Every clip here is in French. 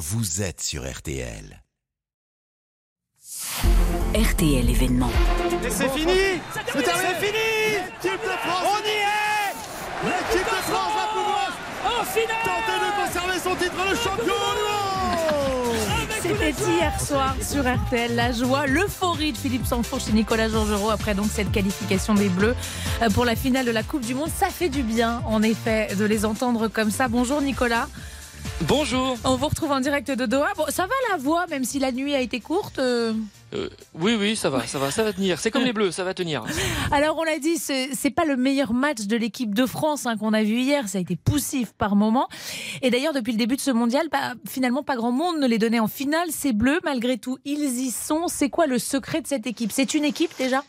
vous êtes sur RTL. RTL événement. Et c'est fini C'est fini L'équipe de France On y est L'équipe de France va pouvoir En finale tenter de conserver son titre de champion du monde C'était hier soir sur RTL, la joie, l'euphorie de Philippe Sanfourche et Nicolas Georgerot après donc cette qualification des Bleus euh, pour la finale de la Coupe du Monde. Ça fait du bien, en effet, de les entendre comme ça. Bonjour Nicolas. Bonjour. On vous retrouve en direct de Doha. Bon, ça va la voix, même si la nuit a été courte euh Euh, oui, oui, ça va, ça va, ça va tenir. C'est comme les Bleus, ça va tenir. Alors on l'a dit, c'est pas le meilleur match de l'équipe de France hein, qu'on a vu hier. Ça a été poussif par moment. Et d'ailleurs, depuis le début de ce mondial, bah, finalement, pas grand monde ne les donnait en finale. Ces Bleus, malgré tout, ils y sont. C'est quoi le secret de cette équipe? C'est une équipe déjà?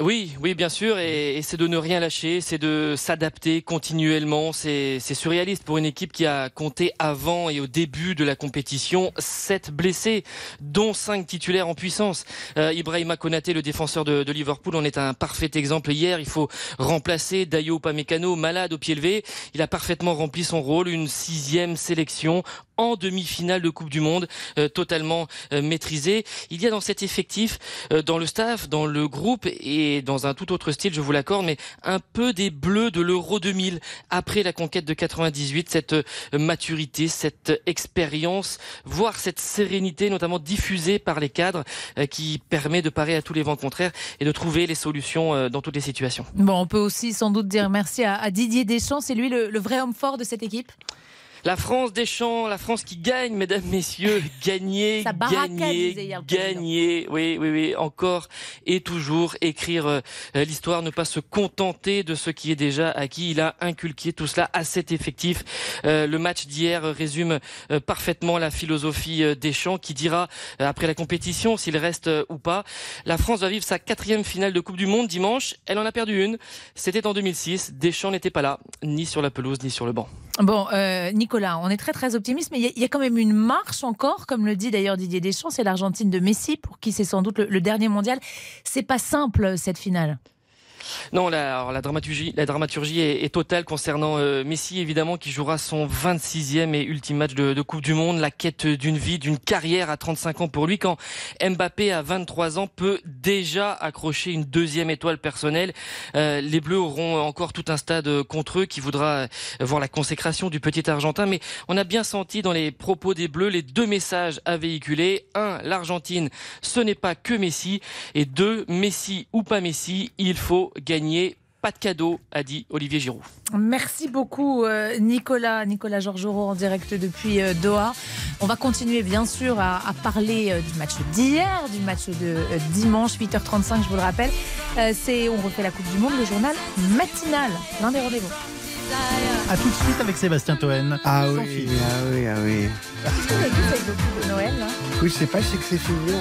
Oui, oui, bien sûr, et, c'est de ne rien lâcher, c'est de s'adapter continuellement. C'est surréaliste pour une équipe qui a compté avant et au début de la compétition sept blessés, dont cinq titulaires en puissance. Euh, Ibrahima Konaté, le défenseur de, de Liverpool, en est un parfait exemple. Hier, il faut remplacer Dayo Pamecano, malade au pied levé. Il a parfaitement rempli son rôle, une sixième sélection en demi-finale de Coupe du Monde, euh, totalement euh, maîtrisée. Il y a dans cet effectif, euh, dans le staff, dans le groupe et dans un tout autre style, je vous l'accorde, mais un peu des bleus de l'Euro 2000 après la conquête de 98, cette euh, maturité, cette expérience, voire cette sérénité, notamment diffusée par les cadres, euh, qui permet de parer à tous les vents contraires et de trouver les solutions euh, dans toutes les situations. Bon, on peut aussi sans doute dire merci à, à Didier Deschamps. C'est lui le, le vrai homme fort de cette équipe? La France des champs, la France qui gagne, mesdames, messieurs, gagner, gagner, gagner, oui, oui, oui, encore et toujours écrire euh, l'histoire, ne pas se contenter de ce qui est déjà acquis. Il a inculqué tout cela à cet effectif. Euh, le match d'hier résume euh, parfaitement la philosophie des champs qui dira après la compétition s'il reste ou pas. La France va vivre sa quatrième finale de Coupe du Monde dimanche. Elle en a perdu une. C'était en 2006. Deschamps n'était pas là, ni sur la pelouse, ni sur le banc. Bon, euh, Nicolas, on est très très optimiste, mais il y, a- quand même une marche encore, comme le dit d'ailleurs Didier Deschamps, c'est l'Argentine de Messi, pour qui c'est sans doute le, le dernier mondial. C'est pas simple cette finale. Non, la, alors, la dramaturgie, la dramaturgie est, est totale concernant euh, Messi, évidemment, qui jouera son 26e et ultime match de, de Coupe du Monde. La quête d'une vie, d'une carrière à 35 ans pour lui, quand Mbappé, à 23 ans, peut déjà accrocher une deuxième étoile personnelle. Euh, les Bleus auront encore tout un stade euh, contre eux qui voudra euh, voir la consécration du petit Argentin. Mais on a bien senti dans les propos des Bleus les deux messages à véhiculer. Un, l'Argentine, ce n'est pas que Messi. Et deux, Messi ou pas Messi, il faut gagner. Pas de cadeau, a dit Olivier Giroud. Merci beaucoup euh, Nicolas, Nicolas Georgerot en direct depuis euh, Doha. On va continuer bien sûr à, à parler euh, du match d'hier, du match de dimanche 8h35, je vous le rappelle. C'est on refait la Coupe du Monde, le journal matinal, l'un des rendez-vous. A tout de suite avec Sébastien Toen. Ah oui, ah oui, ah oui. Est-ce que vous avez vu cette beaucoup de Noël là? Oui, je sais pas, je sais que c'est fini, là.